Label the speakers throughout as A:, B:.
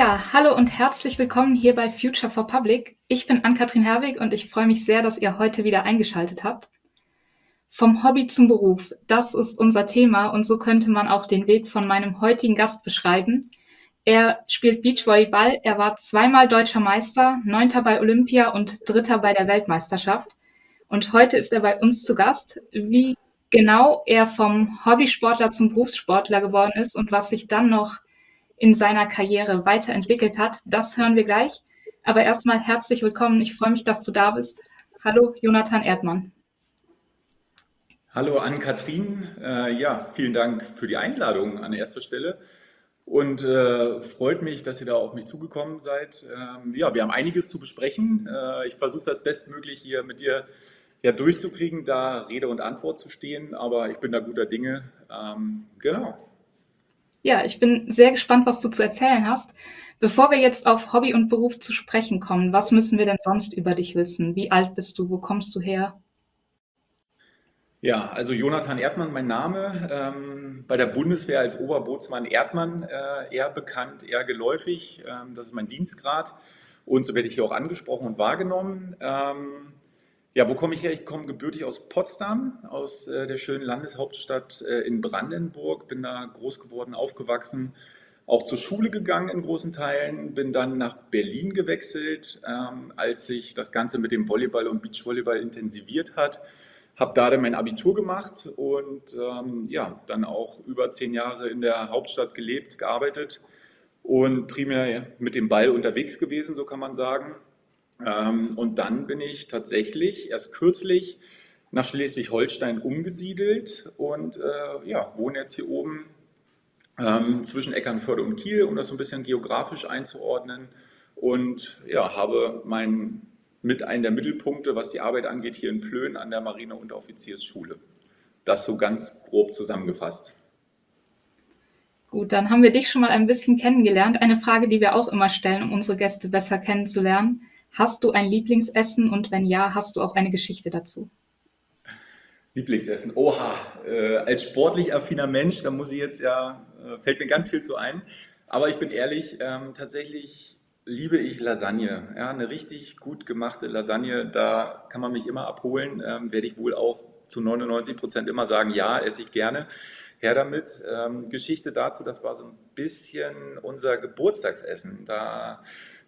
A: Ja, hallo und herzlich willkommen hier bei Future for Public. Ich bin Ann-Kathrin Herwig und ich freue mich sehr, dass ihr heute wieder eingeschaltet habt. Vom Hobby zum Beruf, das ist unser Thema und so könnte man auch den Weg von meinem heutigen Gast beschreiben. Er spielt Beachvolleyball, er war zweimal deutscher Meister, neunter bei Olympia und dritter bei der Weltmeisterschaft. Und heute ist er bei uns zu Gast. Wie genau er vom Hobbysportler zum Berufssportler geworden ist und was sich dann noch in seiner Karriere weiterentwickelt hat. Das hören wir gleich. Aber erstmal herzlich willkommen. Ich freue mich, dass du da bist. Hallo, Jonathan Erdmann.
B: Hallo an Kathrin. Äh, ja, vielen Dank für die Einladung an erster Stelle. Und äh, freut mich, dass ihr da auf mich zugekommen seid. Ähm, ja, wir haben einiges zu besprechen. Äh, ich versuche das bestmöglich hier mit dir ja, durchzukriegen, da Rede und Antwort zu stehen. Aber ich bin da guter Dinge. Ähm, genau.
A: Ja, ich bin sehr gespannt, was du zu erzählen hast. Bevor wir jetzt auf Hobby und Beruf zu sprechen kommen, was müssen wir denn sonst über dich wissen? Wie alt bist du? Wo kommst du her?
B: Ja, also Jonathan Erdmann, mein Name. Ähm, bei der Bundeswehr als Oberbootsmann Erdmann äh, eher bekannt, eher geläufig. Ähm, das ist mein Dienstgrad und so werde ich hier auch angesprochen und wahrgenommen. Ähm, ja, wo komme ich her? Ich komme gebürtig aus Potsdam, aus äh, der schönen Landeshauptstadt äh, in Brandenburg. Bin da groß geworden, aufgewachsen, auch zur Schule gegangen in großen Teilen. Bin dann nach Berlin gewechselt, ähm, als sich das Ganze mit dem Volleyball und Beachvolleyball intensiviert hat. Habe da dann mein Abitur gemacht und ähm, ja, dann auch über zehn Jahre in der Hauptstadt gelebt, gearbeitet und primär mit dem Ball unterwegs gewesen, so kann man sagen ähm, und dann bin ich tatsächlich erst kürzlich nach Schleswig-Holstein umgesiedelt und äh, ja, wohne jetzt hier oben ähm, zwischen Eckernförde und Kiel, um das so ein bisschen geografisch einzuordnen. Und ja, habe mein, mit einem der Mittelpunkte, was die Arbeit angeht, hier in Plön an der Marine- und Offiziersschule. Das so ganz grob zusammengefasst.
A: Gut, dann haben wir dich schon mal ein bisschen kennengelernt. Eine Frage, die wir auch immer stellen, um unsere Gäste besser kennenzulernen. Hast du ein Lieblingsessen und wenn ja, hast du auch eine Geschichte dazu?
B: Lieblingsessen, oha, äh, als sportlich affiner Mensch, da muss ich jetzt ja, äh, fällt mir ganz viel zu ein. Aber ich bin ehrlich, ähm, tatsächlich liebe ich Lasagne. Ja, eine richtig gut gemachte Lasagne, da kann man mich immer abholen. Ähm, werde ich wohl auch zu 99 Prozent immer sagen, ja, esse ich gerne. Her damit. Ähm, Geschichte dazu, das war so ein bisschen unser Geburtstagsessen. Da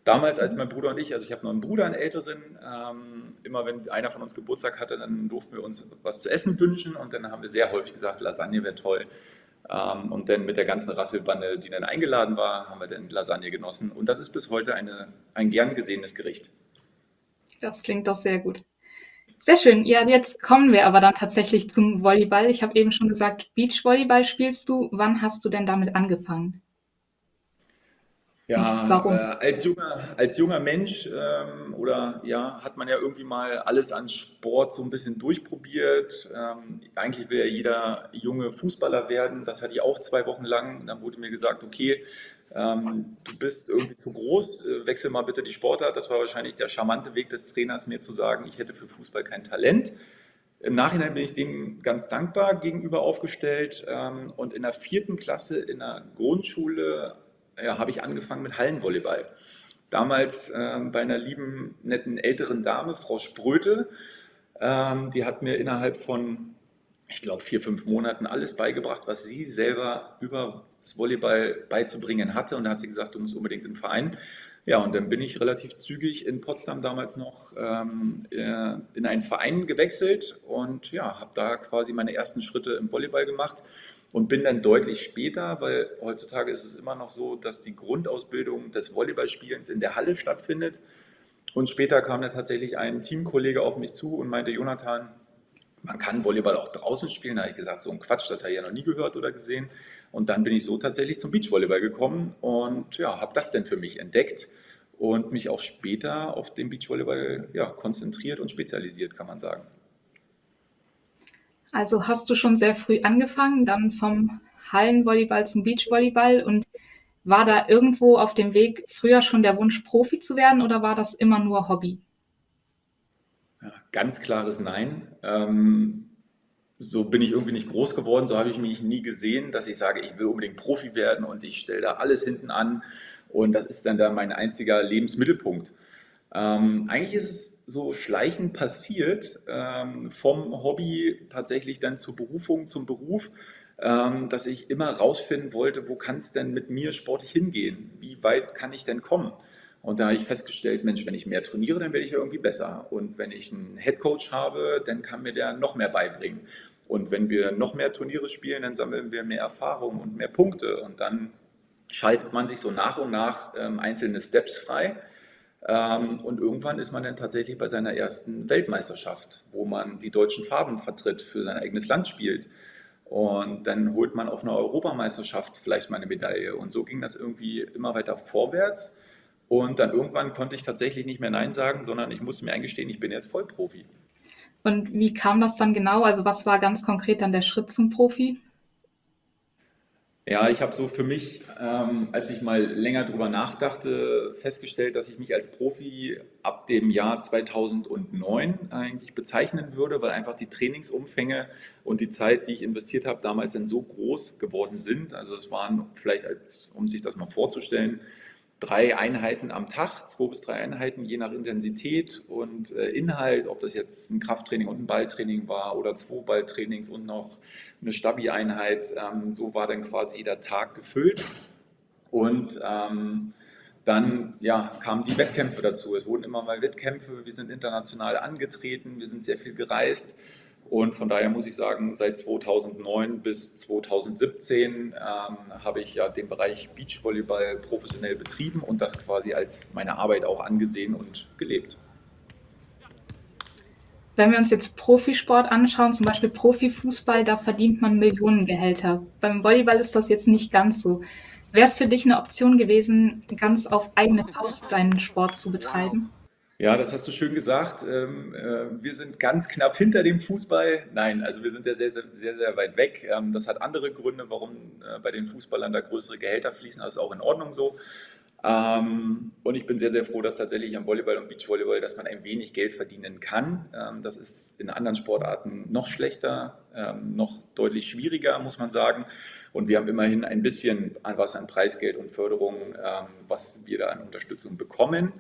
B: damals, als mein Bruder und ich, also ich habe noch einen Bruder, einen älteren, ähm, immer wenn einer von uns Geburtstag hatte, dann durften wir uns was zu essen wünschen und dann haben wir sehr häufig gesagt, Lasagne wäre toll. Ähm, und dann mit der ganzen Rasselbande, die dann eingeladen war, haben wir dann Lasagne genossen. Und das ist bis heute eine, ein gern gesehenes Gericht.
A: Das klingt doch sehr gut. Sehr schön. Ja, jetzt kommen wir aber dann tatsächlich zum Volleyball. Ich habe eben schon gesagt, Beachvolleyball spielst du. Wann hast du denn damit angefangen?
B: Ja, Warum? Äh, als, junger, als junger Mensch ähm, oder ja, hat man ja irgendwie mal alles an Sport so ein bisschen durchprobiert. Ähm, eigentlich will ja jeder junge Fußballer werden. Das hatte ich auch zwei Wochen lang. Dann wurde mir gesagt, okay, ähm, du bist irgendwie zu groß, äh, wechsel mal bitte die Sportart. Das war wahrscheinlich der charmante Weg des Trainers, mir zu sagen, ich hätte für Fußball kein Talent. Im Nachhinein bin ich dem ganz dankbar gegenüber aufgestellt ähm, und in der vierten Klasse in der Grundschule ja, habe ich angefangen mit Hallenvolleyball. Damals ähm, bei einer lieben, netten älteren Dame, Frau Spröte. Ähm, die hat mir innerhalb von, ich glaube, vier, fünf Monaten alles beigebracht, was sie selber über das Volleyball beizubringen hatte. Und da hat sie gesagt, du musst unbedingt im Verein. Ja, und dann bin ich relativ zügig in Potsdam damals noch ähm, äh, in einen Verein gewechselt und ja, habe da quasi meine ersten Schritte im Volleyball gemacht und bin dann deutlich später, weil heutzutage ist es immer noch so, dass die Grundausbildung des Volleyballspielens in der Halle stattfindet. Und später kam dann tatsächlich ein Teamkollege auf mich zu und meinte, Jonathan, man kann Volleyball auch draußen spielen. Da habe ich gesagt, so ein Quatsch, das habe ich ja noch nie gehört oder gesehen. Und dann bin ich so tatsächlich zum Beachvolleyball gekommen und ja, habe das denn für mich entdeckt und mich auch später auf den Beachvolleyball ja, konzentriert und spezialisiert, kann man sagen.
A: Also hast du schon sehr früh angefangen, dann vom Hallenvolleyball zum Beachvolleyball und war da irgendwo auf dem Weg früher schon der Wunsch, Profi zu werden oder war das immer nur Hobby?
B: Ja, ganz klares Nein. Ähm, so bin ich irgendwie nicht groß geworden, so habe ich mich nie gesehen, dass ich sage, ich will unbedingt Profi werden und ich stelle da alles hinten an Und das ist dann da mein einziger Lebensmittelpunkt. Ähm, eigentlich ist es so schleichend passiert, ähm, vom Hobby tatsächlich dann zur Berufung, zum Beruf, ähm, dass ich immer rausfinden wollte, wo kann es denn mit mir sportlich hingehen? Wie weit kann ich denn kommen? Und da habe ich festgestellt, Mensch, wenn ich mehr trainiere, dann werde ich ja irgendwie besser. Und wenn ich einen Headcoach habe, dann kann mir der noch mehr beibringen. Und wenn wir noch mehr Turniere spielen, dann sammeln wir mehr Erfahrung und mehr Punkte. Und dann schaltet man sich so nach und nach ähm, einzelne Steps frei. Ähm, und irgendwann ist man dann tatsächlich bei seiner ersten Weltmeisterschaft, wo man die deutschen Farben vertritt, für sein eigenes Land spielt. Und dann holt man auf einer Europameisterschaft vielleicht mal eine Medaille. Und so ging das irgendwie immer weiter vorwärts. Und dann irgendwann konnte ich tatsächlich nicht mehr Nein sagen, sondern ich musste mir eingestehen, ich bin jetzt Vollprofi.
A: Und wie kam das dann genau? Also was war ganz konkret dann der Schritt zum Profi?
B: Ja, ich habe so für mich, ähm, als ich mal länger drüber nachdachte, festgestellt, dass ich mich als Profi ab dem Jahr 2009 eigentlich bezeichnen würde, weil einfach die Trainingsumfänge und die Zeit, die ich investiert habe, damals dann so groß geworden sind. Also es waren vielleicht, als, um sich das mal vorzustellen, drei Einheiten am Tag, zwei bis drei Einheiten, je nach Intensität und äh, Inhalt, ob das jetzt ein Krafttraining und ein Balltraining war oder zwei Balltrainings und noch eine Stabi-Einheit. Ähm, so war dann quasi jeder Tag gefüllt. Und ähm, dann ja, kamen die Wettkämpfe dazu. Es wurden immer mal Wettkämpfe, wir sind international angetreten, wir sind sehr viel gereist. Und von daher muss ich sagen, seit 2009 bis 2017 ähm, habe ich ja den Bereich Beachvolleyball professionell betrieben und das quasi als meine Arbeit auch angesehen und gelebt.
A: Wenn wir uns jetzt Profisport anschauen, zum Beispiel Profifußball, da verdient man Millionengehälter. Beim Volleyball ist das jetzt nicht ganz so. Wäre es für dich eine Option gewesen, ganz auf eigene Faust deinen Sport zu betreiben?
B: Ja, das hast du schön gesagt. Ähm, äh, wir sind ganz knapp hinter dem Fußball. Nein, also wir sind ja sehr, sehr, sehr, sehr weit weg. Ähm, das hat andere Gründe, warum äh, bei den Fußballern da größere Gehälter fließen. Das ist auch in Ordnung so. Ähm, und ich bin sehr, sehr froh, dass tatsächlich am Volleyball und Beachvolleyball, dass man ein wenig Geld verdienen kann. Das ist in anderen Sportarten noch schlechter, noch deutlich schwieriger, muss man sagen. Und wir haben immerhin ein bisschen was an Preisgeld und Förderung, was wir da an Unterstützung bekommen.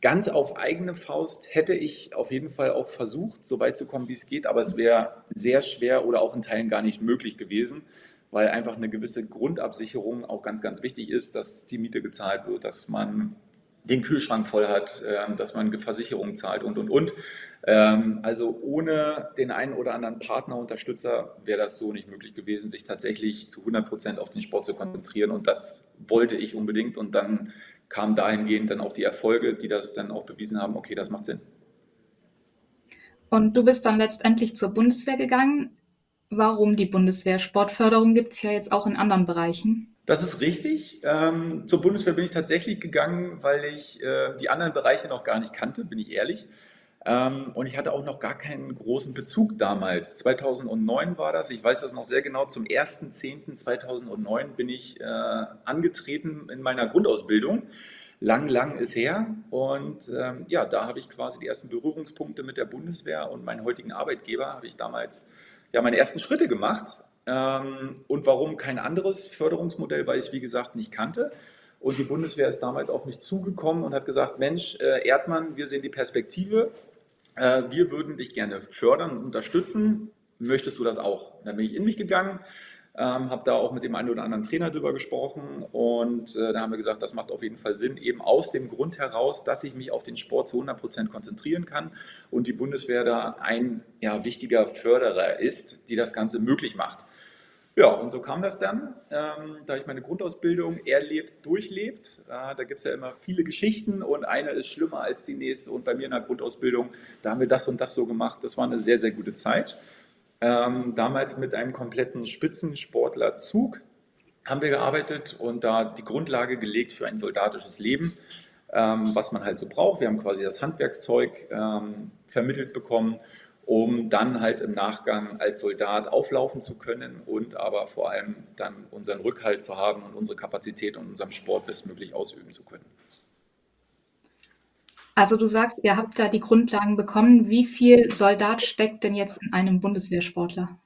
B: Ganz auf eigene Faust hätte ich auf jeden Fall auch versucht, so weit zu kommen, wie es geht, aber es wäre sehr schwer oder auch in Teilen gar nicht möglich gewesen, weil einfach eine gewisse Grundabsicherung auch ganz, ganz wichtig ist, dass die Miete gezahlt wird, dass man den Kühlschrank voll hat, ähm, dass man Versicherungen zahlt und, und, und. Ähm, also ohne den einen oder anderen Partner, Unterstützer wäre das so nicht möglich gewesen, sich tatsächlich zu 100 Prozent auf den Sport zu konzentrieren. Und das wollte ich unbedingt. Und dann kamen dahingehend dann auch die Erfolge, die das dann auch bewiesen haben, okay, das macht Sinn.
A: Und du bist dann letztendlich zur Bundeswehr gegangen. Warum die Bundeswehr? Sportförderung gibt es ja jetzt auch in anderen Bereichen.
B: Das ist richtig. Ähm, zur Bundeswehr bin ich tatsächlich gegangen, weil ich äh, die anderen Bereiche noch gar nicht kannte, bin ich ehrlich. Ähm, und ich hatte auch noch gar keinen großen Bezug damals. 2009 war das, ich weiß das noch sehr genau, zum 1.10.2009 bin ich äh, angetreten in meiner Grundausbildung. Lang, lang ist her. Und ähm, ja, da habe ich quasi die ersten Berührungspunkte mit der Bundeswehr und meinen heutigen Arbeitgeber habe ich damals ja meine ersten Schritte gemacht. Ähm, und warum kein anderes Förderungsmodell, weil ich wie gesagt nicht kannte. Und die Bundeswehr ist damals auf mich zugekommen und hat gesagt, Mensch, äh, Erdmann, wir sehen die Perspektive, wir würden dich gerne fördern und unterstützen. Möchtest du das auch? Dann bin ich in mich gegangen, ähm, habe da auch mit dem einen oder anderen Trainer drüber gesprochen und äh, da haben wir gesagt, das macht auf jeden Fall Sinn, eben aus dem Grund heraus, dass ich mich auf den Sport zu 100 Prozent konzentrieren kann und die Bundeswehr da ein ja, wichtiger Förderer ist, die das Ganze möglich macht. Ja, und so kam das dann, ähm, da ich meine Grundausbildung erlebt, durchlebt. Äh, da gibt es ja immer viele Geschichten und eine ist schlimmer als die nächste. Und bei mir in der Grundausbildung, da haben wir das und das so gemacht. Das war eine sehr, sehr gute Zeit. Ähm, damals mit einem kompletten Spitzensportlerzug haben wir gearbeitet und da die Grundlage gelegt für ein soldatisches Leben, ähm, was man halt so braucht. Wir haben quasi das Handwerkszeug ähm, vermittelt bekommen um dann halt im Nachgang als Soldat auflaufen zu können und aber vor allem dann unseren Rückhalt zu haben und unsere Kapazität und unserem Sport bestmöglich ausüben zu können.
A: Also du sagst, ihr habt da die Grundlagen bekommen. Wie viel Soldat steckt denn jetzt in einem Bundeswehrsportler?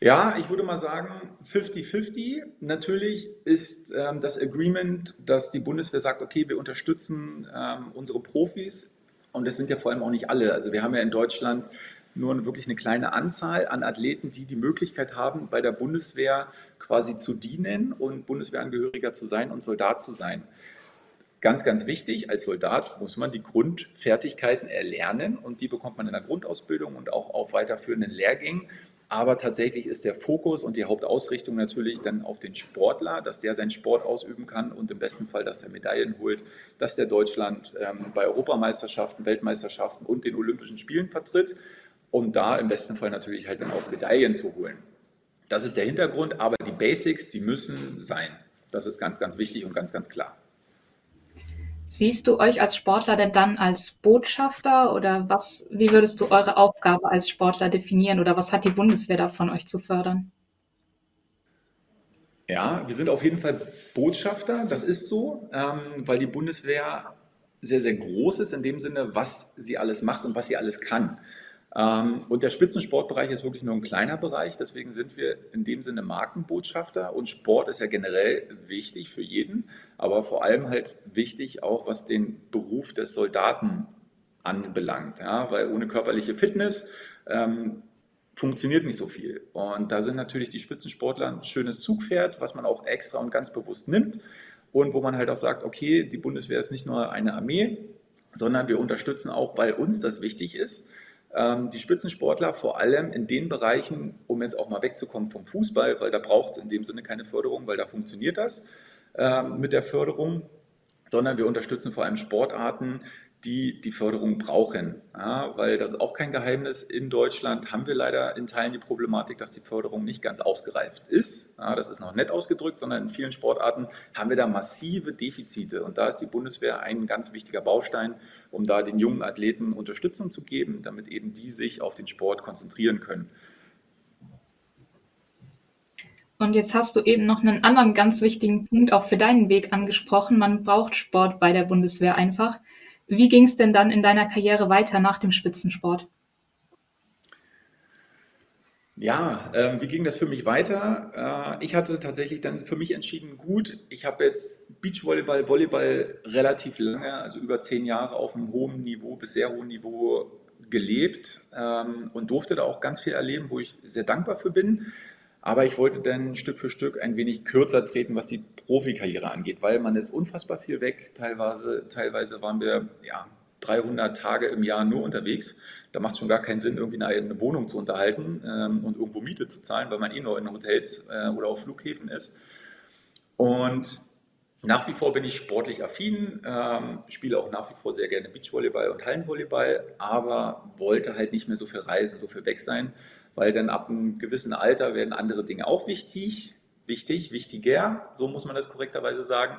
B: Ja, ich würde mal sagen 50-50. Natürlich ist ähm, das Agreement, dass die Bundeswehr sagt, okay, wir unterstützen ähm, unsere Profis und das sind ja vor allem auch nicht alle. Also wir haben ja in Deutschland nur wirklich eine kleine Anzahl an Athleten, die die Möglichkeit haben, bei der Bundeswehr quasi zu dienen und Bundeswehrangehöriger zu sein und Soldat zu sein. Ganz, ganz wichtig, als Soldat muss man die Grundfertigkeiten erlernen und die bekommt man in der Grundausbildung und auch auf weiterführenden Lehrgängen. Aber tatsächlich ist der Fokus und die Hauptausrichtung natürlich dann auf den Sportler, dass der seinen Sport ausüben kann und im besten Fall, dass er Medaillen holt, dass der Deutschland ähm, bei Europameisterschaften, Weltmeisterschaften und den Olympischen Spielen vertritt, um da im besten Fall natürlich halt dann auch Medaillen zu holen. Das ist der Hintergrund, aber die Basics, die müssen sein. Das ist ganz, ganz wichtig und ganz, ganz klar.
A: Siehst du euch als Sportler denn dann als Botschafter oder was, wie würdest du eure Aufgabe als Sportler definieren oder was hat die Bundeswehr davon, euch zu fördern?
B: Ja, wir sind auf jeden Fall Botschafter, das ist so, ähm, weil die Bundeswehr sehr, sehr groß ist in dem Sinne, was sie alles macht und was sie alles kann. Ähm, und der Spitzensportbereich ist wirklich nur ein kleiner Bereich, deswegen sind wir in dem Sinne Markenbotschafter. Und Sport ist ja generell wichtig für jeden, aber vor allem halt wichtig auch, was den Beruf des Soldaten anbelangt, ja, weil ohne körperliche Fitness ähm, funktioniert nicht so viel. Und da sind natürlich die Spitzensportler ein schönes Zugpferd, was man auch extra und ganz bewusst nimmt. Und wo man halt auch sagt, okay, die Bundeswehr ist nicht nur eine Armee, sondern wir unterstützen auch, weil uns das wichtig ist, die Spitzensportler vor allem in den Bereichen, um jetzt auch mal wegzukommen vom Fußball, weil da braucht es in dem Sinne keine Förderung, weil da funktioniert das ähm, mit der Förderung, sondern wir unterstützen vor allem Sportarten, die die Förderung brauchen. Ja, weil das ist auch kein Geheimnis. In Deutschland haben wir leider in Teilen die Problematik, dass die Förderung nicht ganz ausgereift ist. Ja, das ist noch nett ausgedrückt, sondern in vielen Sportarten haben wir da massive Defizite. Und da ist die Bundeswehr ein ganz wichtiger Baustein, um da den jungen Athleten Unterstützung zu geben, damit eben die sich auf den Sport konzentrieren können.
A: Und jetzt hast du eben noch einen anderen ganz wichtigen Punkt auch für deinen Weg angesprochen. Man braucht Sport bei der Bundeswehr einfach. Wie ging es denn dann in deiner Karriere weiter nach dem Spitzensport?
B: Ja, ähm, wie ging das für mich weiter? Äh, ich hatte tatsächlich dann für mich entschieden, gut, ich habe jetzt Beachvolleyball, Volleyball relativ lange, also über zehn Jahre auf einem hohen Niveau bis sehr hohen Niveau gelebt ähm, und durfte da auch ganz viel erleben, wo ich sehr dankbar für bin. Aber ich wollte dann Stück für Stück ein wenig kürzer treten, was die Profikarriere angeht, weil man ist unfassbar viel weg. Teilweise, teilweise waren wir ja, 300 Tage im Jahr nur unterwegs. Da macht es schon gar keinen Sinn, irgendwie eine, Wohnung zu unterhalten ähm, und irgendwo Miete zu zahlen, weil man eh nur in Hotels äh, oder auf Flughäfen ist. Und nach wie vor bin ich sportlich affin, ähm, spiele auch nach wie vor sehr gerne Beachvolleyball und Hallenvolleyball, aber wollte halt nicht mehr so viel reisen, so viel weg sein weil dann ab einem gewissen Alter werden andere Dinge auch wichtig, wichtig, wichtiger, so muss man das korrekterweise sagen.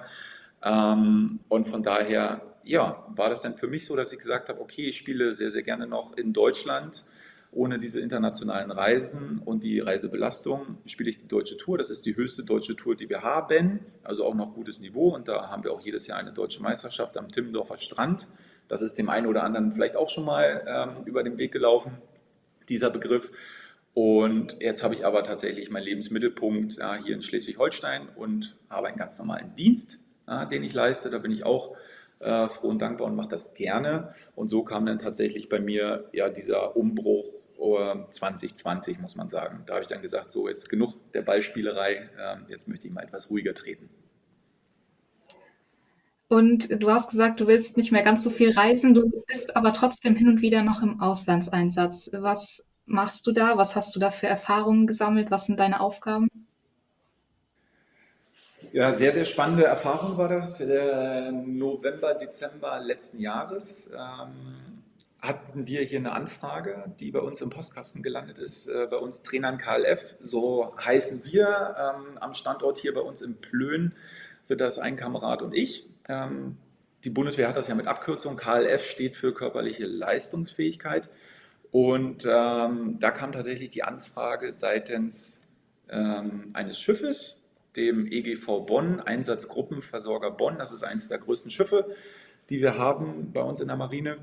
B: Ähm, und von daher, ja, war das dann für mich so, dass ich gesagt habe, okay, ich spiele sehr, sehr gerne noch in Deutschland. Ohne diese internationalen Reisen und die Reisebelastung spiele ich die deutsche Tour. Das ist die höchste deutsche Tour, die wir haben. Also auch noch gutes Niveau. Und da haben wir auch jedes Jahr eine deutsche Meisterschaft am Timmendorfer Strand. Das ist dem einen oder anderen vielleicht auch schon mal ähm, über den Weg gelaufen, dieser Begriff. Und jetzt habe ich aber tatsächlich meinen Lebensmittelpunkt ja, hier in Schleswig-Holstein und habe einen ganz normalen Dienst, ja, den ich leiste. Da bin ich auch äh, froh und dankbar und mache das gerne. Und so kam dann tatsächlich bei mir ja dieser Umbruch äh, 2020, muss man sagen. Da habe ich dann gesagt, so jetzt genug der Ballspielerei, äh, jetzt möchte ich mal etwas ruhiger treten.
A: Und du hast gesagt, du willst nicht mehr ganz so viel reisen, du bist aber trotzdem hin und wieder noch im Auslandseinsatz. Was machst du da? Was hast du da für Erfahrungen gesammelt? Was sind deine Aufgaben?
B: Ja, sehr, sehr spannende Erfahrung war das. Äh, November, Dezember letzten Jahres ähm, hatten wir hier eine Anfrage, die bei uns im Postkasten gelandet ist, äh, bei uns Trainern KLF. So heißen wir ähm, am Standort hier bei uns in Plön, sind das ein Kamerad und ich. Ähm, die Bundeswehr hat das ja mit Abkürzung. KLF steht für körperliche Leistungsfähigkeit. Und ähm, da kam tatsächlich die Anfrage seitens ähm, eines Schiffes, dem EGV Bonn, Einsatzgruppenversorger Bonn. Das ist eines der größten Schiffe, die wir haben bei uns in der Marine.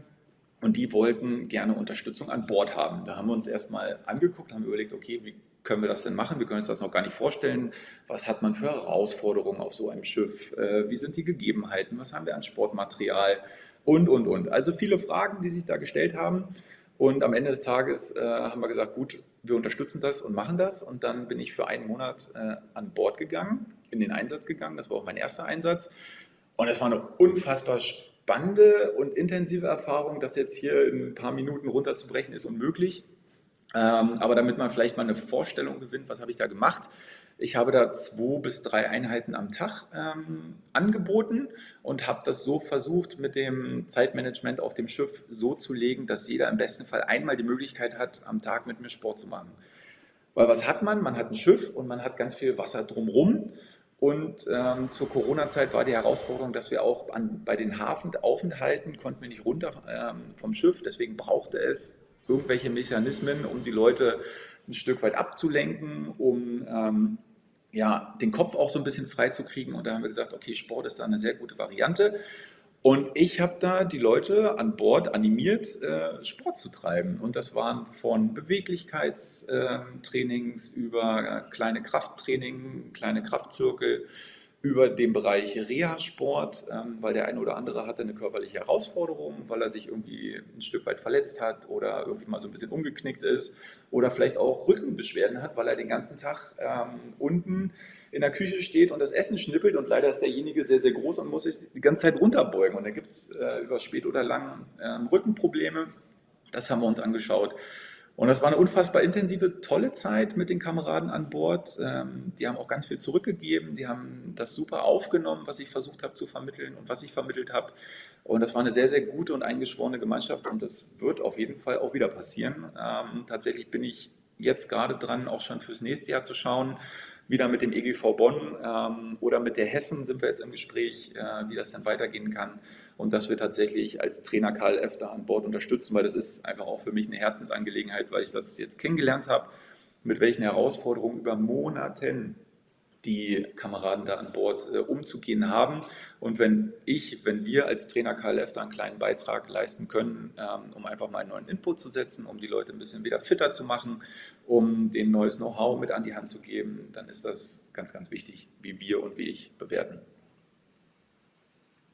B: Und die wollten gerne Unterstützung an Bord haben. Da haben wir uns erstmal angeguckt, haben überlegt, okay, wie können wir das denn machen? Wir können uns das noch gar nicht vorstellen. Was hat man für Herausforderungen auf so einem Schiff? Äh, wie sind die Gegebenheiten? Was haben wir an Sportmaterial? Und, und, und. Also viele Fragen, die sich da gestellt haben. Und am Ende des Tages äh, haben wir gesagt, gut, wir unterstützen das und machen das. Und dann bin ich für einen Monat äh, an Bord gegangen, in den Einsatz gegangen. Das war auch mein erster Einsatz. Und es war eine unfassbar spannende und intensive Erfahrung. Das jetzt hier in ein paar Minuten runterzubrechen, ist unmöglich. Ähm, aber damit man vielleicht mal eine Vorstellung gewinnt, was habe ich da gemacht? Ich habe da zwei bis drei Einheiten am Tag ähm, angeboten und habe das so versucht, mit dem Zeitmanagement auf dem Schiff so zu legen, dass jeder im besten Fall einmal die Möglichkeit hat, am Tag mit mir Sport zu machen. Weil was hat man? Man hat ein Schiff und man hat ganz viel Wasser drumherum. Und ähm, zur Corona-Zeit war die Herausforderung, dass wir auch an, bei den Hafenaufenthalten konnten wir nicht runter ähm, vom Schiff. Deswegen brauchte es irgendwelche Mechanismen, um die Leute ein Stück weit abzulenken, um ähm, ja, den Kopf auch so ein bisschen frei zu kriegen. Und da haben wir gesagt, okay, Sport ist da eine sehr gute Variante. Und ich habe da die Leute an Bord animiert, äh, Sport zu treiben. Und das waren von Beweglichkeitstrainings über kleine Krafttraining, kleine Kraftzirkel, über den Bereich Reha-Sport, ähm, weil der eine oder andere hatte eine körperliche Herausforderung, weil er sich irgendwie ein Stück weit verletzt hat oder irgendwie mal so ein bisschen umgeknickt ist oder vielleicht auch Rückenbeschwerden hat, weil er den ganzen Tag ähm, unten in der Küche steht und das Essen schnippelt und leider ist derjenige sehr, sehr groß und muss sich die ganze Zeit runterbeugen und da gibt es äh, über spät oder lang ähm, Rückenprobleme. Das haben wir uns angeschaut. Und das war eine unfassbar intensive, tolle Zeit mit den Kameraden an Bord. Ähm, die haben auch ganz viel zurückgegeben. Die haben das super aufgenommen, was ich versucht habe zu vermitteln und was ich vermittelt habe. Und das war eine sehr, sehr gute und eingeschworene Gemeinschaft und das wird auf jeden Fall auch wieder passieren. Ähm, tatsächlich bin ich jetzt gerade dran, auch schon fürs nächste Jahr zu schauen, wieder mit dem EGV Bonn ähm, oder mit der Hessen sind wir jetzt im Gespräch, äh, wie das dann weitergehen kann und dass wir tatsächlich als Trainer KLF da an Bord unterstützen, weil das ist einfach auch für mich eine Herzensangelegenheit, weil ich das jetzt kennengelernt habe, mit welchen Herausforderungen über Monaten die Kameraden da an Bord äh, umzugehen haben. Und wenn ich, wenn wir als Trainer KLF da einen kleinen Beitrag leisten können, ähm, um einfach mal einen neuen Input zu setzen, um die Leute ein bisschen wieder fitter zu machen, um denen neues Know-how mit an die Hand zu geben, dann ist das ganz, ganz wichtig, wie wir und wie ich bewerten.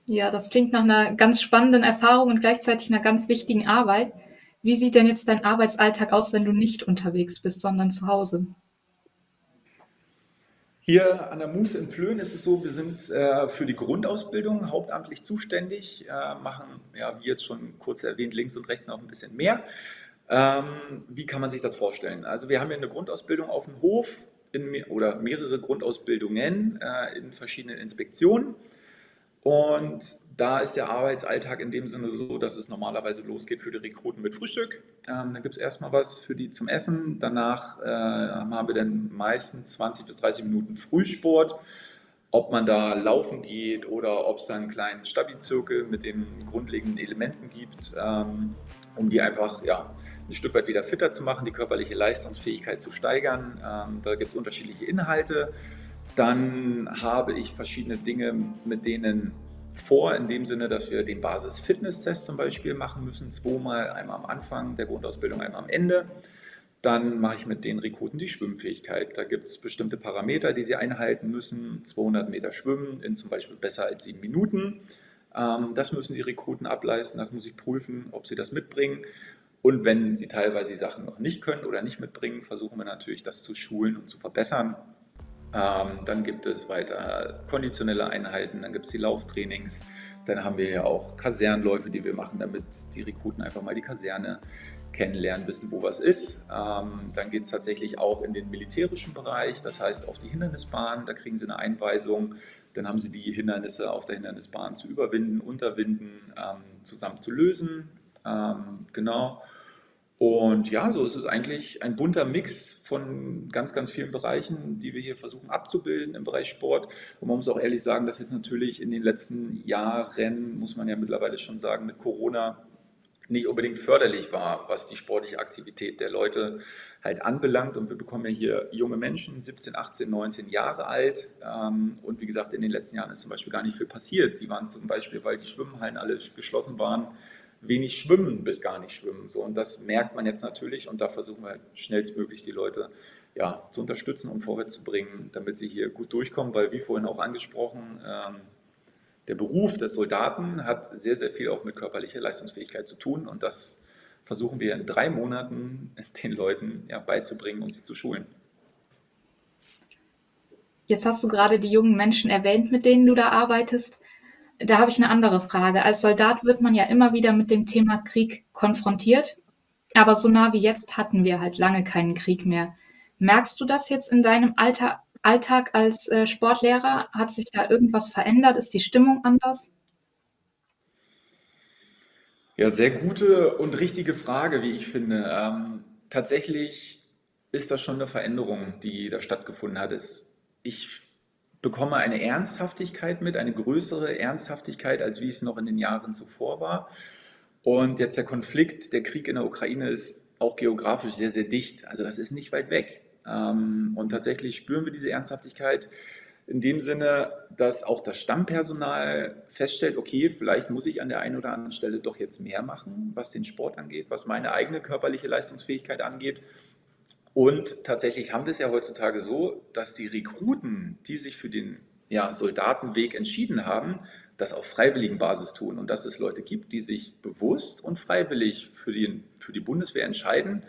A: Ja, das klingt nach einer ganz spannenden Erfahrung und gleichzeitig einer ganz wichtigen Arbeit. Wie sieht denn jetzt dein Arbeitsalltag aus, wenn du nicht unterwegs bist, sondern zu Hause?
B: Hier an der Moos in Plön ist es so, wir sind äh, für die Grundausbildung hauptamtlich zuständig, äh, machen, ja, wie jetzt schon kurz erwähnt, links und rechts noch ein bisschen mehr. Ähm, wie kann man sich das vorstellen? Also wir haben hier eine Grundausbildung auf dem Hof in, oder mehrere Grundausbildungen äh, in verschiedenen Inspektionen. Und da ist der Arbeitsalltag in dem Sinne so, dass es normalerweise losgeht für die Rekruten mit Frühstück. Ähm, dann gibt es erstmal was für die zum Essen. Danach äh, haben wir dann meistens 20 bis 30 Minuten Frühsport. Ob man da laufen geht oder ob es dann einen kleinen Stabi-Zirkel mit den grundlegenden Elementen gibt, ähm, um die einfach ja, ein Stück weit wieder fitter zu machen, die körperliche Leistungsfähigkeit zu steigern. Ähm, da gibt es unterschiedliche Inhalte. Dann habe ich verschiedene Dinge mit denen vor, in dem Sinne, dass wir den Basis-Fitness-Test zum Beispiel machen müssen, zweimal, einmal am Anfang der Grundausbildung, einmal am Ende. Dann mache ich mit den Rekruten die Schwimmfähigkeit. Da gibt es bestimmte Parameter, die sie einhalten müssen. 200 Meter schwimmen in zum Beispiel besser als sieben Minuten. Ähm, das müssen die Rekruten ableisten, das muss ich prüfen, ob sie das mitbringen. Und wenn sie teilweise die Sachen noch nicht können oder nicht mitbringen, versuchen wir natürlich, das zu schulen und zu verbessern. Ähm, dann gibt es weiter konditionelle Einheiten, dann gibt es die Lauftrainings. Dann haben wir ja auch Kasernenläufe, die wir machen, damit die Rekruten einfach mal die Kaserne kennenlernen, wissen, wo was ist. Ähm, dann geht es tatsächlich auch in den militärischen Bereich, das heißt auf die Hindernisbahn, da kriegen sie eine Einweisung. Dann haben sie die Hindernisse auf der Hindernisbahn zu überwinden, unterwinden, ähm, zusammen zu lösen. Ähm, genau. Und ja, so ist es eigentlich ein bunter Mix von ganz, ganz vielen Bereichen, die wir hier versuchen abzubilden im Bereich Sport. Und man muss auch ehrlich sagen, dass jetzt natürlich in den letzten Jahren, muss man ja mittlerweile schon sagen, mit Corona nicht unbedingt förderlich war, was die sportliche Aktivität der Leute halt anbelangt. Und wir bekommen ja hier junge Menschen, 17, 18, 19 Jahre alt. Ähm, und wie gesagt, in den letzten Jahren ist zum Beispiel gar nicht viel passiert. Die waren zum Beispiel, weil die Schwimmhallen alle geschlossen waren, wenig schwimmen bis gar nicht schwimmen. So, und das merkt man jetzt natürlich und da versuchen wir schnellstmöglich die Leute ja, zu unterstützen und vorwärts zu bringen, damit sie hier gut durchkommen, weil wie vorhin auch angesprochen, ähm, der Beruf des Soldaten hat sehr, sehr viel auch mit körperlicher Leistungsfähigkeit zu tun und das versuchen wir in drei Monaten den Leuten ja, beizubringen und sie zu schulen.
A: Jetzt hast du gerade die jungen Menschen erwähnt, mit denen du da arbeitest. Da habe ich eine andere Frage. Als Soldat wird man ja immer wieder mit dem Thema Krieg konfrontiert. Aber so nah wie jetzt hatten wir halt lange keinen Krieg mehr. Merkst du das jetzt in deinem Alter, Alltag als äh, Sportlehrer? Hat sich da irgendwas verändert? Ist die Stimmung anders?
B: Ja, sehr gute und richtige Frage, wie ich finde. Ähm, tatsächlich ist das schon eine Veränderung, die da stattgefunden hat. Ich bekomme eine Ernsthaftigkeit mit, eine größere Ernsthaftigkeit, als wie es noch in den Jahren zuvor war. Und jetzt der Konflikt, der Krieg in der Ukraine ist auch geografisch sehr, sehr dicht. Also das ist nicht weit weg. Ähm, und tatsächlich spüren wir diese Ernsthaftigkeit in dem Sinne, dass auch das Stammpersonal feststellt, okay, vielleicht muss ich an der einen oder anderen Stelle doch jetzt mehr machen, was den Sport angeht, was meine eigene körperliche Leistungsfähigkeit angeht. Und tatsächlich haben wir es ja heutzutage so, dass die Rekruten, die sich für den ja, Soldatenweg entschieden haben, das auf freiwilligen Basis tun und dass es Leute gibt, die sich bewusst und freiwillig für die, für die Bundeswehr entscheiden,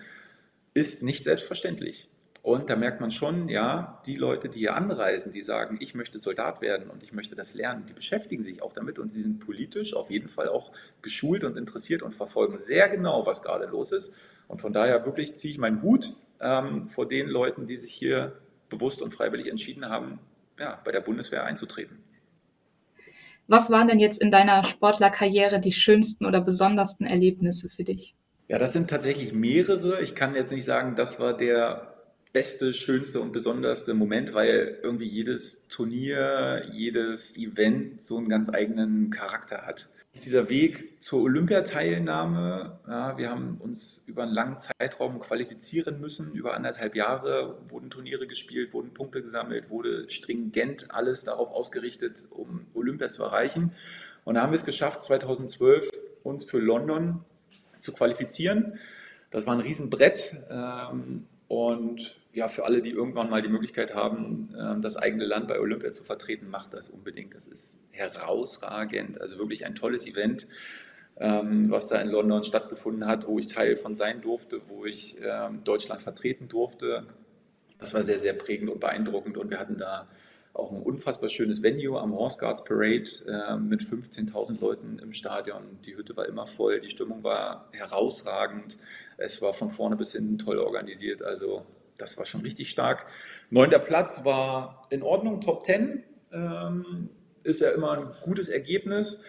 B: ist nicht selbstverständlich. Und da merkt man schon, ja, die Leute, die hier anreisen, die sagen, ich möchte Soldat werden und ich möchte das lernen, die beschäftigen sich auch damit und sie sind politisch auf jeden Fall auch geschult und interessiert und verfolgen sehr genau, was gerade los ist. Und von daher wirklich ziehe ich meinen Hut ähm, vor den Leuten, die sich hier bewusst und freiwillig entschieden haben, ja, bei der Bundeswehr einzutreten.
A: Was waren denn jetzt in deiner Sportlerkarriere die schönsten oder besondersten Erlebnisse für dich?
B: Ja, das sind tatsächlich mehrere. Ich kann jetzt nicht sagen, das war der beste, schönste und besonderste Moment, weil irgendwie jedes Turnier, jedes Event so einen ganz eigenen Charakter hat. Dieser Weg zur Olympiateilnahme, ja, wir haben uns über einen langen Zeitraum qualifizieren müssen, über anderthalb Jahre wurden Turniere gespielt, wurden Punkte gesammelt, wurde stringent alles darauf ausgerichtet, um Olympia zu erreichen. Und da haben wir es geschafft, 2012 uns für London zu qualifizieren. Das war ein Riesenbrett. Ähm, und ja, für alle, die irgendwann mal die Möglichkeit haben, ähm, das eigene Land bei Olympia zu vertreten, macht das unbedingt. Das ist herausragend. Also wirklich ein tolles Event, ähm, was da in London stattgefunden hat, wo ich Teil von sein durfte, wo ich ähm, Deutschland vertreten durfte. Das war sehr, sehr prägend und beeindruckend. Und wir hatten da auch ein unfassbar schönes Venue am Horse Guards Parade mit 15.000 Leuten im Stadion. Die Hütte war immer voll, die Stimmung war herausragend. Es war von vorne bis hinten toll organisiert. Also das war schon richtig stark. Neunter Platz war in Ordnung, Top 10 ähm, ist ja immer ein gutes Ergebnis.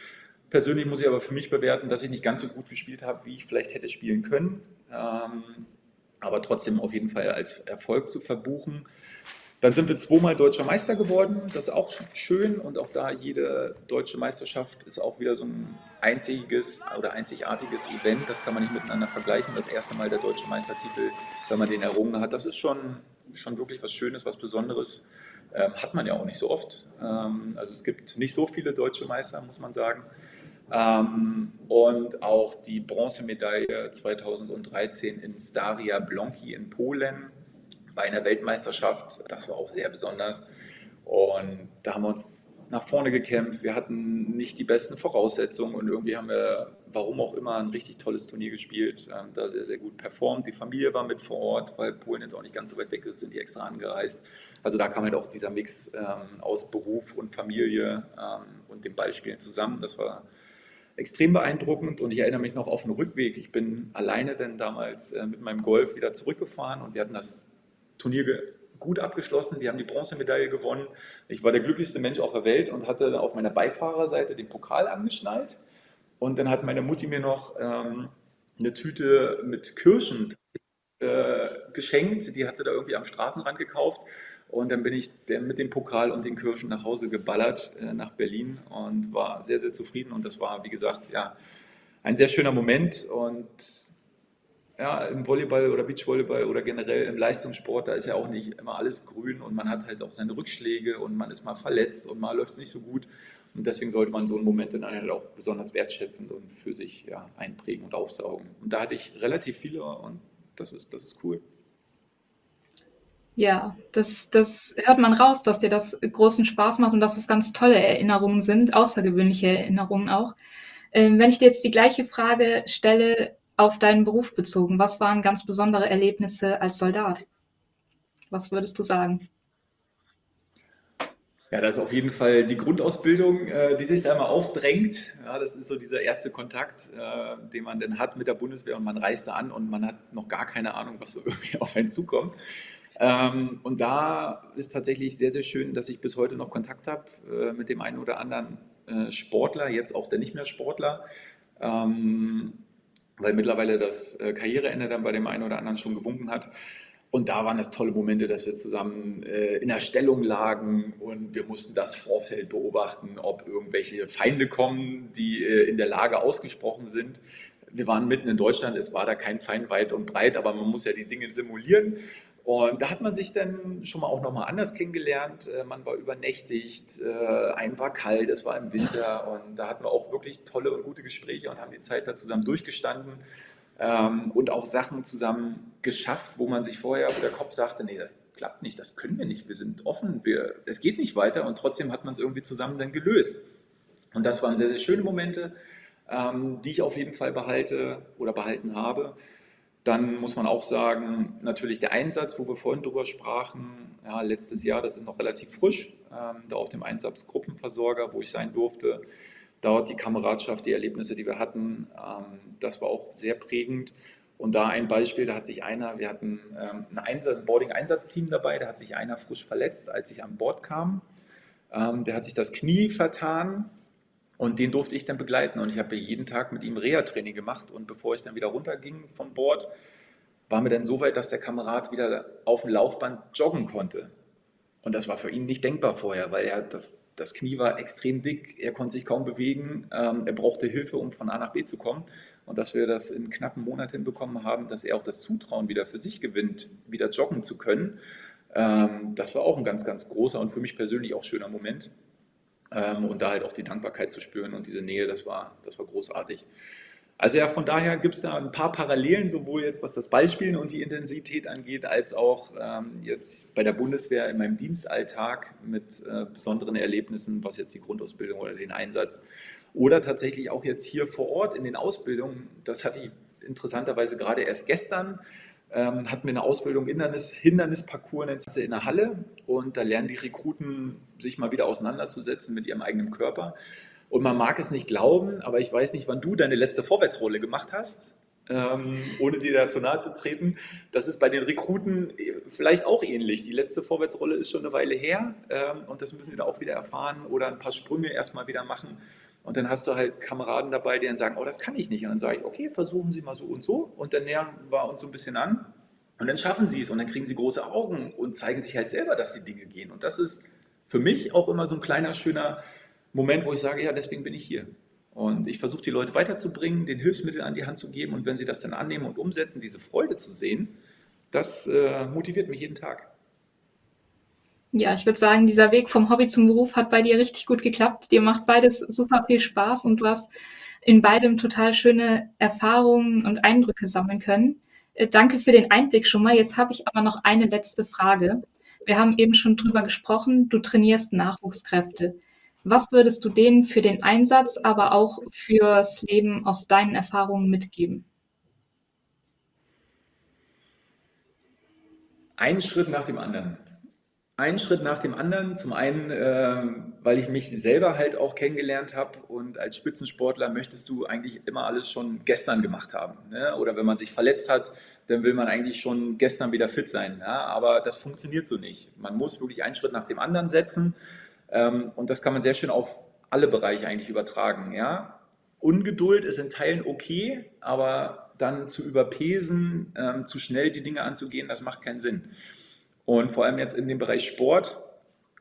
B: Persönlich muss ich aber für mich bewerten, dass ich nicht ganz so gut gespielt habe, wie ich vielleicht hätte spielen können. Ähm, aber trotzdem auf jeden Fall als Erfolg zu verbuchen. Dann sind wir zweimal deutscher Meister geworden. Das ist auch schön und auch da jede deutsche Meisterschaft ist auch wieder so ein einziges oder einzigartiges Event. Das kann man nicht miteinander vergleichen. Das erste Mal der deutsche Meistertitel, wenn man den errungen hat, das ist schon, schon wirklich was Schönes, was Besonderes. Ähm, hat man ja auch nicht so oft. Ähm, also es gibt nicht so viele deutsche Meister, muss man sagen. Ähm, und auch die Bronzemedaille 2013 in Staria Blonki in Polen bei einer Weltmeisterschaft. Das war auch sehr besonders. Und da haben wir uns nach vorne gekämpft. Wir hatten nicht die besten Voraussetzungen und irgendwie haben wir, warum auch immer, ein richtig tolles Turnier gespielt. Ähm, da sehr, sehr gut performt. Die Familie war mit vor Ort, weil Polen jetzt auch nicht ganz so weit weg ist, sind die extra angereist. Also da kam halt auch dieser Mix ähm, aus Beruf und Familie ähm, und dem Ballspielen zusammen. Das war extrem beeindruckend und ich erinnere mich noch auf den Rückweg. Ich bin alleine dann damals äh, mit meinem Golf wieder zurückgefahren und wir hatten das Turnier gut abgeschlossen. Wir haben die Bronzemedaille gewonnen. Ich war der glücklichste Mensch auf der Welt und hatte auf meiner Beifahrerseite den Pokal angeschnallt. Und dann hat meine Mutti mir noch ähm, eine Tüte mit Kirschen äh, geschenkt. Die hat sie da irgendwie am Straßenrand gekauft. Und dann bin ich mit dem Pokal und den Kirschen nach Hause geballert äh, nach Berlin und war sehr, sehr zufrieden. Und das war, wie gesagt, ja, ein sehr schöner Moment. Und ja, im Volleyball oder Beachvolleyball oder generell im Leistungssport, da ist ja auch nicht immer alles grün und man hat halt auch seine Rückschläge und man ist mal verletzt und mal läuft es nicht so gut. Und deswegen sollte man so einen Moment dann halt auch besonders wertschätzen und für sich ja, einprägen und aufsaugen. Und da hatte ich relativ viele und das ist, das ist cool.
A: Ja, das, das hört man raus, dass dir das großen Spaß macht und dass es ganz tolle Erinnerungen sind, außergewöhnliche Erinnerungen auch. Ähm, wenn ich dir jetzt die gleiche Frage stelle, auf deinen Beruf bezogen, was waren ganz besondere Erlebnisse als Soldat? Was würdest du sagen?
B: Ja, das ist auf jeden Fall die Grundausbildung, äh, die sich da immer aufdrängt. Ja, das ist so dieser erste Kontakt, äh, den man dann hat mit der Bundeswehr und man reist da an und man hat noch gar keine Ahnung, was so irgendwie auf einen zukommt. Ähm, und da ist tatsächlich sehr, sehr schön, dass ich bis heute noch Kontakt habe äh, mit dem einen oder anderen Sportler, jetzt auch der nicht mehr Sportler, ähm, weil mittlerweile das Karriereende dann bei dem einen oder anderen schon gewunken hat. Und da waren es tolle Momente, dass wir zusammen äh, in der Stellung lagen und wir mussten das Vorfeld beobachten, ob irgendwelche Feinde kommen, die äh, in der Lage ausgesprochen sind. Wir waren mitten in Deutschland, es war da kein Feind weit und breit, aber man muss ja die Dinge simulieren. Und da hat man sich dann schon mal auch nochmal anders kennengelernt. Äh, man war übernächtigt, äh, einem war kalt, es war im Winter und da hatten wir auch wirklich tolle und gute Gespräche und haben die Zeit da zusammen durchgestanden ähm, und auch Sachen zusammen geschafft, wo man sich vorher, wo der Kopf sagte, nee, das klappt nicht, das können wir nicht, wir sind offen, wir, es geht nicht weiter und trotzdem hat man es irgendwie zusammen dann gelöst. Und das waren sehr, sehr schöne Momente, ähm, die ich auf jeden Fall behalte oder behalten habe. Dann muss man auch sagen, natürlich der Einsatz, wo wir vorhin drüber sprachen, ja, letztes Jahr, das ist noch relativ frisch, ähm, da auf dem Einsatzgruppenversorger, wo ich sein durfte, dort die Kameradschaft, die Erlebnisse, die wir hatten, ähm, das war auch sehr prägend. Und da ein Beispiel, da hat sich einer, wir hatten ähm, ein, Einsatz, ein Boarding-Einsatzteam dabei, da hat sich einer frisch verletzt, als ich an Bord kam. Ähm, der hat sich das Knie vertan und den durfte ich dann begleiten. Und ich habe jeden Tag mit ihm Reha-Training gemacht. Und bevor ich dann wieder runterging von Bord, war mir dann so weit, dass der Kamerad wieder auf dem Laufband joggen konnte. Und das war für ihn nicht denkbar vorher, weil er das das Knie war extrem dick, er konnte sich kaum bewegen, ähm, er brauchte Hilfe, um von A nach B zu kommen. Und dass wir das in knappen Monat hinbekommen haben, dass er auch das Zutrauen wieder für sich gewinnt, wieder joggen zu können, ähm, das war auch ein ganz, ganz großer und für mich persönlich auch schöner Moment. Ähm, und da halt auch die Dankbarkeit zu spüren und diese Nähe, das war, das war großartig. Also ja, von daher gibt es da ein paar Parallelen, sowohl jetzt was das Ballspielen und die Intensität angeht, als auch ähm, jetzt bei der Bundeswehr in meinem Dienstalltag mit äh, besonderen Erlebnissen, was jetzt die Grundausbildung oder den Einsatz oder tatsächlich auch jetzt hier vor Ort in den Ausbildungen. Das hatte ich interessanterweise gerade erst gestern. Ähm, hatten wir eine Ausbildung Hindernis, Hindernisparcours in der Halle und da lernen die Rekruten sich mal wieder auseinanderzusetzen mit ihrem eigenen Körper. Und man mag es nicht glauben, aber ich weiß nicht, wann du deine letzte Vorwärtsrolle gemacht hast, ähm, ohne dir da zu nahe zu treten. Das ist bei den Rekruten vielleicht auch ähnlich. Die letzte Vorwärtsrolle ist schon eine Weile her ähm, und das müssen sie da auch wieder erfahren oder ein paar Sprünge erstmal wieder machen. Und dann hast du halt Kameraden dabei, die dann sagen, oh, das kann ich nicht. Und dann sage ich, okay, versuchen Sie mal so und so. Und dann nähern wir uns so ein bisschen an. Und dann schaffen sie es und dann kriegen sie große Augen und zeigen sich halt selber, dass die Dinge gehen. Und das ist für mich auch immer so ein kleiner, schöner Moment, wo ich sage, ja, deswegen bin ich hier. Und ich versuche die Leute weiterzubringen, den Hilfsmittel an die Hand zu geben und wenn sie das dann annehmen und umsetzen, diese Freude zu sehen, das äh, motiviert mich jeden Tag.
A: Ja, ich würde sagen, dieser Weg vom Hobby zum Beruf hat bei dir richtig gut geklappt. Dir macht beides super viel Spaß und du hast in beidem total schöne Erfahrungen und Eindrücke sammeln können. Äh, danke für den Einblick schon mal. Jetzt habe ich aber noch eine letzte Frage. Wir haben eben schon drüber gesprochen, du trainierst Nachwuchskräfte. Was würdest du denen für den Einsatz, aber auch fürs Leben aus deinen Erfahrungen mitgeben?
B: Einen Schritt nach dem anderen. Einen Schritt nach dem anderen. Zum einen, äh, weil ich mich selber halt auch kennengelernt habe und als Spitzensportler möchtest du eigentlich immer alles schon gestern gemacht haben. Ne? Oder wenn man sich verletzt hat, dann will man eigentlich schon gestern wieder fit sein. Ja? Aber das funktioniert so nicht. Man muss wirklich einen Schritt nach dem anderen setzen. Ähm, und das kann man sehr schön auf alle Bereiche eigentlich übertragen. Ja? Ungeduld ist in Teilen okay, aber dann zu überpesen, ähm, zu schnell die Dinge anzugehen, das macht keinen Sinn. Und vor allem jetzt in dem Bereich Sport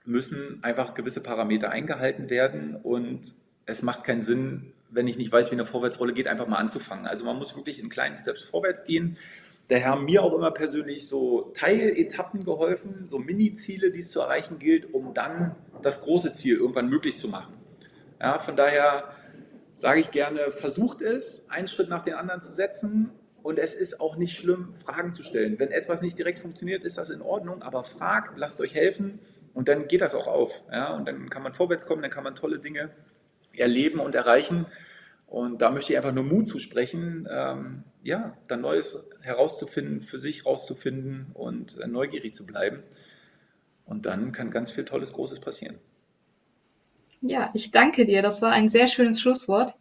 B: müssen einfach gewisse Parameter eingehalten werden und es macht keinen Sinn, wenn ich nicht weiß, wie eine Vorwärtsrolle geht, einfach mal anzufangen. Also man muss wirklich in kleinen Steps vorwärts gehen. Daher haben mir auch immer persönlich so Teiletappen geholfen, so Mini-Ziele, die es zu erreichen gilt, um dann das große Ziel irgendwann möglich zu machen. Ja, von daher sage ich gerne, versucht es, einen Schritt nach dem anderen zu setzen. Und es ist auch nicht schlimm, Fragen zu stellen. Wenn etwas nicht direkt funktioniert, ist das in Ordnung, aber fragt, lasst euch helfen und dann geht das auch auf. Ja? Und dann kann man vorwärts kommen, dann kann man tolle Dinge erleben und erreichen. Und da möchte ich einfach nur Mut zusprechen, ähm, ja, dann Neues herauszufinden, für sich herauszufinden und äh, neugierig zu bleiben. Und dann kann ganz viel Tolles, Großes passieren.
A: Ja, ich danke dir. Das war ein sehr schönes Schlusswort.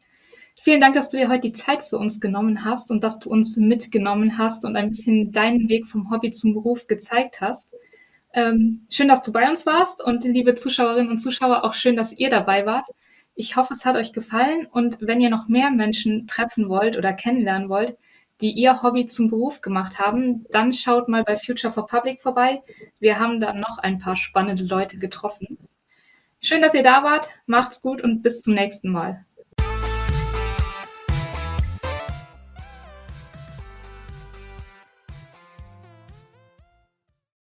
A: Vielen Dank, dass du dir heute die Zeit für uns genommen hast und dass du uns mitgenommen hast und ein bisschen deinen Weg vom Hobby zum Beruf gezeigt hast. Ähm, schön, dass du bei uns warst und liebe Zuschauerinnen und Zuschauer, auch schön, dass ihr dabei wart. Ich hoffe, es hat euch gefallen und wenn ihr noch mehr Menschen treffen wollt oder kennenlernen wollt, die ihr Hobby zum Beruf gemacht haben, dann schaut mal bei Future for Public vorbei. Wir haben da noch ein paar spannende Leute getroffen. Schön, dass ihr da wart. Macht's gut und bis zum nächsten Mal.